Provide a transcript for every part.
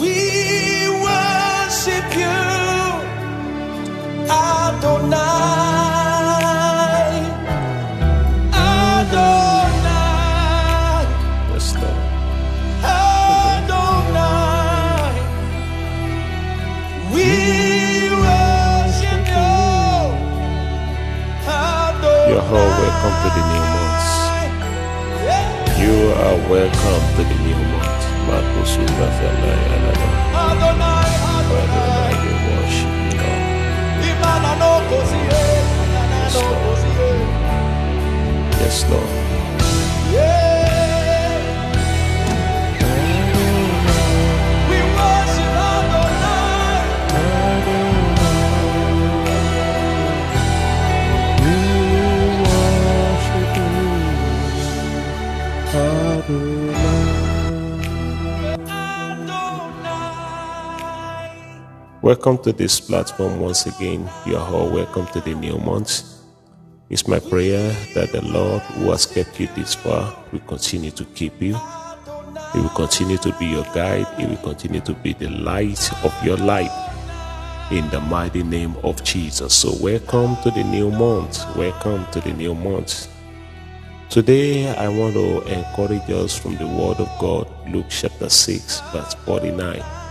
We worship you, Adonai. Adonai. Yes, Lord. Adonai. We worship you, Adonai. You're all welcome months. Are welcome to the new month. Marcos Ulafala Yalada. Adonai, Adonai. we worship you, Lord. No kosie. Yes, Lord. Welcome to this platform once again. You are all welcome to the new month. It's my prayer that the Lord who has kept you this far will continue to keep you. He will continue to be your guide. He will continue to be the light of your life in the mighty name of Jesus. So, welcome to the new month. Welcome to the new month. Today, I want to encourage us from the Word of God, Luke chapter 6, verse 49.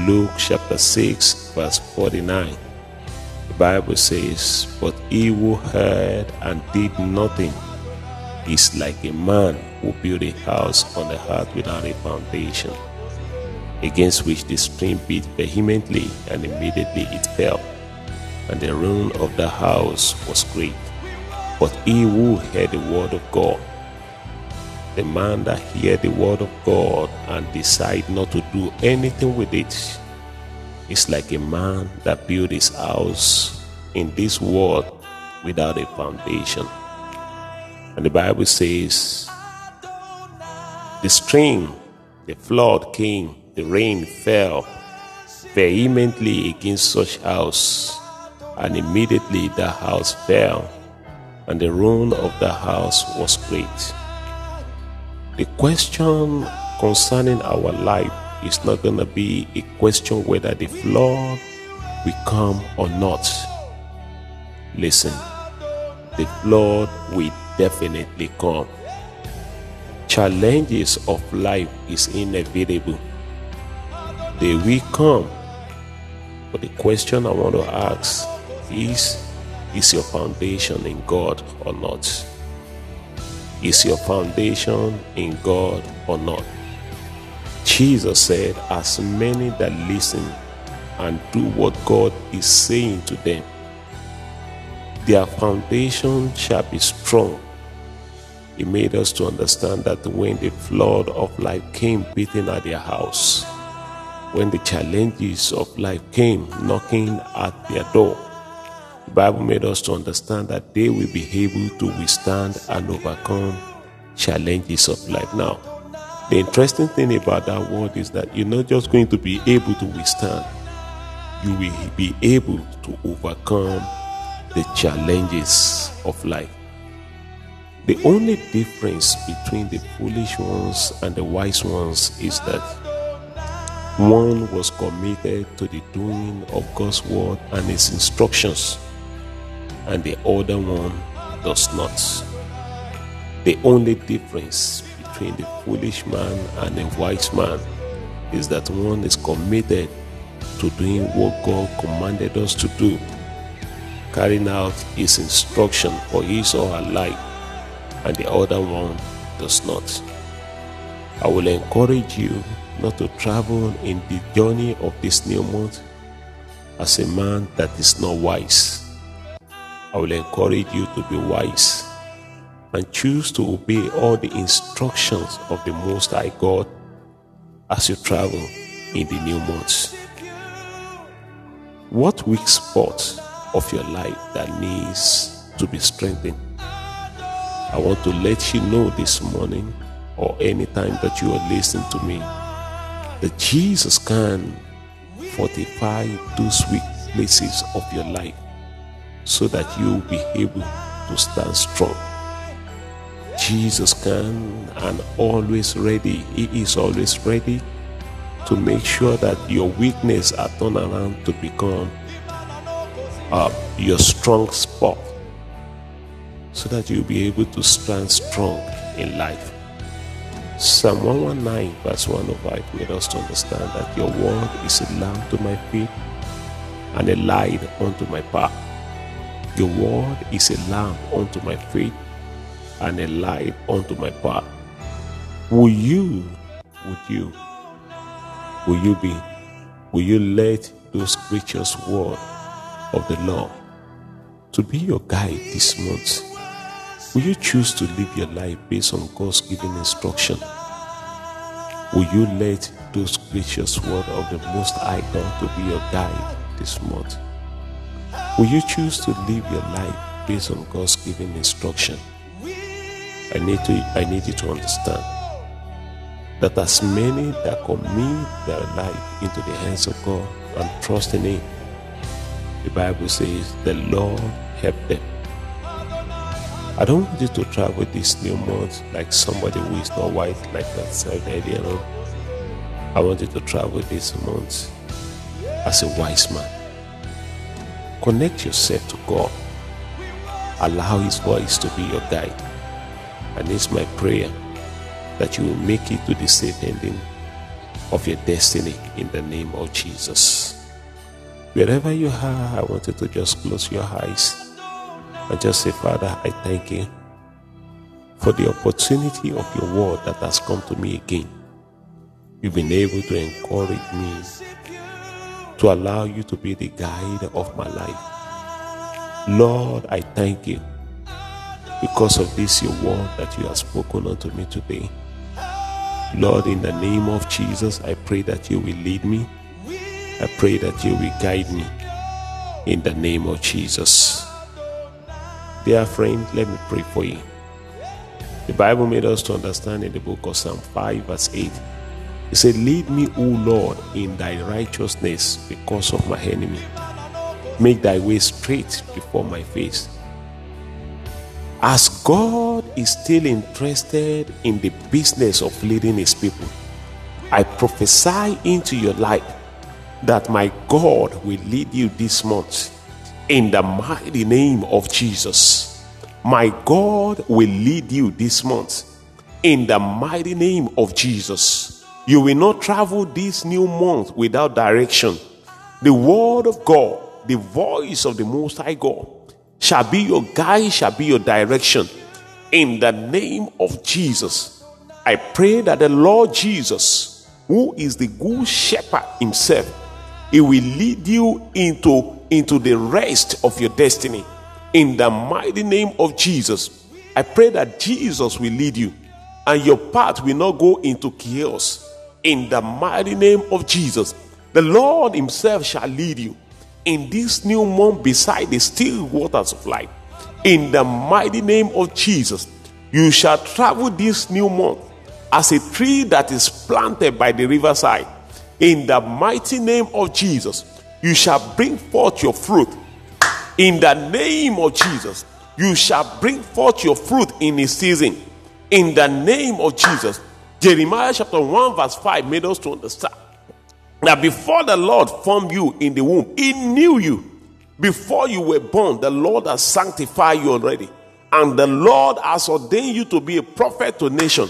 Luke chapter 6, verse 49. The Bible says, But he who heard and did nothing is like a man who built a house on the earth without a foundation, against which the spring beat vehemently, and immediately it fell, and the ruin of the house was great. But he who heard the word of God, the man that hear the word of God and decide not to do anything with it, is like a man that built his house in this world without a foundation. And the Bible says, the stream, the flood came, the rain fell vehemently against such house, and immediately the house fell, and the ruin of the house was great. The question concerning our life is not going to be a question whether the flood will come or not. Listen, the flood will definitely come. Challenges of life is inevitable. They will come. But the question I want to ask is Is your foundation in God or not? Is your foundation in God or not? Jesus said, As many that listen and do what God is saying to them, their foundation shall be strong. He made us to understand that when the flood of life came beating at their house, when the challenges of life came knocking at their door, Bible made us to understand that they will be able to withstand and overcome challenges of life. Now, the interesting thing about that word is that you're not just going to be able to withstand, you will be able to overcome the challenges of life. The only difference between the foolish ones and the wise ones is that one was committed to the doing of God's word and his instructions, and the other one does not. The only difference between the foolish man and the wise man is that one is committed to doing what God commanded us to do, carrying out his instruction for his or her life, and the other one does not. I will encourage you not to travel in the journey of this new month as a man that is not wise. I will encourage you to be wise and choose to obey all the instructions of the Most High God as you travel in the new months. What weak spot of your life that needs to be strengthened? I want to let you know this morning or anytime that you are listening to me that Jesus can fortify those weak places of your life so that you will be able to stand strong. Jesus can and always ready. He is always ready to make sure that your weakness are turned around to become uh, your strong spot so that you'll be able to stand strong in life. Psalm 119, verse 105, made us to understand that your word is a lamp to my feet and a light unto my path. Your word is a lamp unto my feet and a light unto my path. Will you, would you, will you be, will you let those creatures' word of the law to be your guide this month? Will you choose to live your life based on God's given instruction? Will you let those gracious word of the Most High God to be your guide this month? Will you choose to live your life based on God's given instruction? I need to I need you to understand that as many that commit their life into the hands of God and trust in Him, the Bible says the Lord help them. I don't want you to travel this new month like somebody who is not white, like I said earlier. I want you to travel this month as a wise man. Connect yourself to God. Allow His voice to be your guide. And it's my prayer that you will make it to the safe ending of your destiny in the name of Jesus. Wherever you are, I want you to just close your eyes and just say, Father, I thank you for the opportunity of your word that has come to me again. You've been able to encourage me to allow you to be the guide of my life. Lord, I thank you because of this your word that you have spoken unto me today. Lord, in the name of Jesus, I pray that you will lead me. I pray that you will guide me in the name of Jesus. Dear friend, let me pray for you. The Bible made us to understand in the book of Psalm 5, verse 8. It said, Lead me, O Lord, in thy righteousness because of my enemy. Make thy way straight before my face. As God is still interested in the business of leading his people, I prophesy into your life that my God will lead you this month in the mighty name of Jesus. My God will lead you this month in the mighty name of Jesus. You will not travel this new month without direction. The word of God, the voice of the Most High God, shall be your guide, shall be your direction. In the name of Jesus, I pray that the Lord Jesus, who is the good shepherd himself, he will lead you into, into the rest of your destiny. In the mighty name of Jesus, I pray that Jesus will lead you and your path will not go into chaos. In the mighty name of Jesus, the Lord Himself shall lead you in this new month beside the still waters of life. In the mighty name of Jesus, you shall travel this new month as a tree that is planted by the riverside. In the mighty name of Jesus, you shall bring forth your fruit. In the name of Jesus, you shall bring forth your fruit in a season. In the name of Jesus, Jeremiah chapter 1, verse 5 made us to understand that before the Lord formed you in the womb, He knew you. Before you were born, the Lord has sanctified you already. And the Lord has ordained you to be a prophet to nation.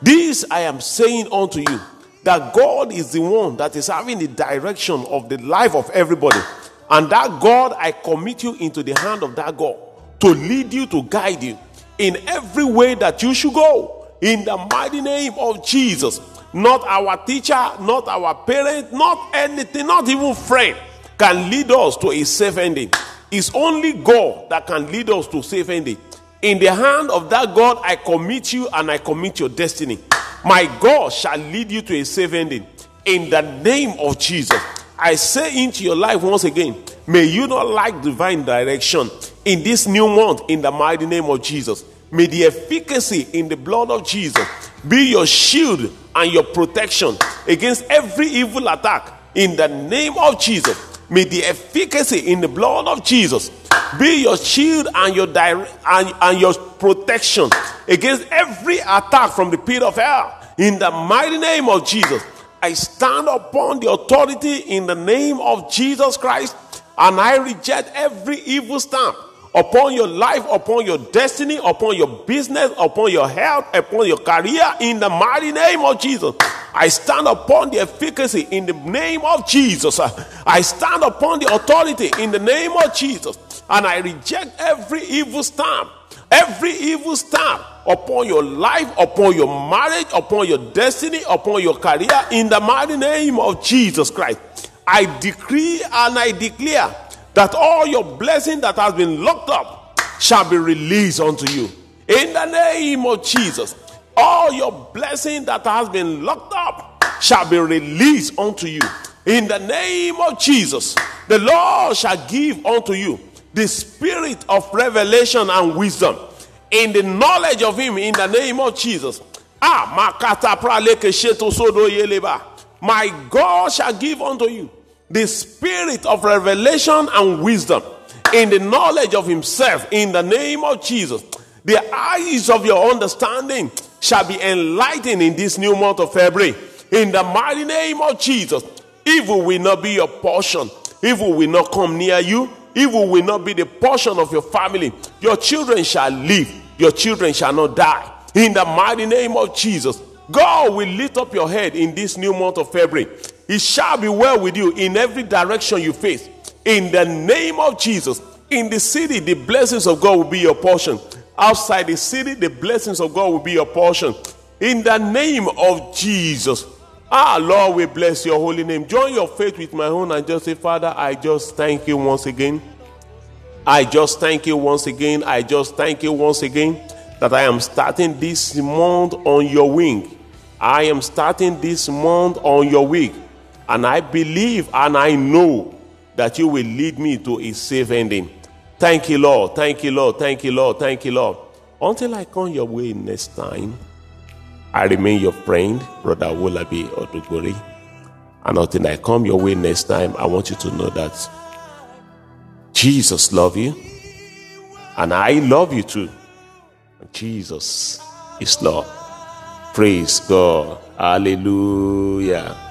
This I am saying unto you that God is the one that is having the direction of the life of everybody. And that God, I commit you into the hand of that God to lead you, to guide you in every way that you should go. In the mighty name of Jesus. Not our teacher, not our parent, not anything, not even friend can lead us to a safe ending. It's only God that can lead us to safe ending. In the hand of that God, I commit you and I commit your destiny. My God shall lead you to a safe ending. In the name of Jesus, I say into your life once again, may you not lack divine direction in this new month in the mighty name of Jesus. May the efficacy in the blood of Jesus be your shield and your protection against every evil attack in the name of Jesus. May the efficacy in the blood of Jesus be your shield and your dire- and, and your protection against every attack from the pit of hell. In the mighty name of Jesus, I stand upon the authority in the name of Jesus Christ and I reject every evil stamp upon your life, upon your destiny, upon your business, upon your health, upon your career, in the mighty name of Jesus. I stand upon the efficacy in the name of Jesus. I stand upon the authority in the name of Jesus. And I reject every evil stamp, every evil stamp upon your life, upon your marriage, upon your destiny, upon your career, in the mighty name of Jesus Christ. I decree and I declare that all your blessing that has been locked up shall be released unto you. In the name of Jesus, all your blessing that has been locked up shall be released unto you. In the name of Jesus, the Lord shall give unto you the spirit of revelation and wisdom in the knowledge of Him in the name of Jesus. Ah. My God shall give unto you the spirit of revelation and wisdom in the knowledge of himself in the name of Jesus. The eyes of your understanding shall be enlightened in this new month of February. In the mighty name of Jesus, evil will not be your portion. Evil will not come near you. Evil will not be the portion of your family. Your children shall live. Your children shall not die. In the mighty name of Jesus, God will lift up your head in this new month of February. It shall be well with you in every direction you face. In the name of Jesus, in the city, the blessings of God will be your portion. Outside the city, the blessings of God will be your portion. In the name of Jesus. Ah, Lord, we bless your holy name. Join your faith with my own and just say, Father, I just thank you once again. I just thank you once again. I just thank you once again that I am starting this month on your wing. I am starting this month on your wing. And I believe and I know that you will lead me to a safe ending. Thank you, Lord. Thank you, Lord. Thank you, Lord. Thank you, Lord. Until I come your way next time, I remain your friend, Brother Wolabi Odugori. And until I come your way next time, I want you to know that Jesus loves you. And I love you too. Jesus is Lord. Praise God. Hallelujah.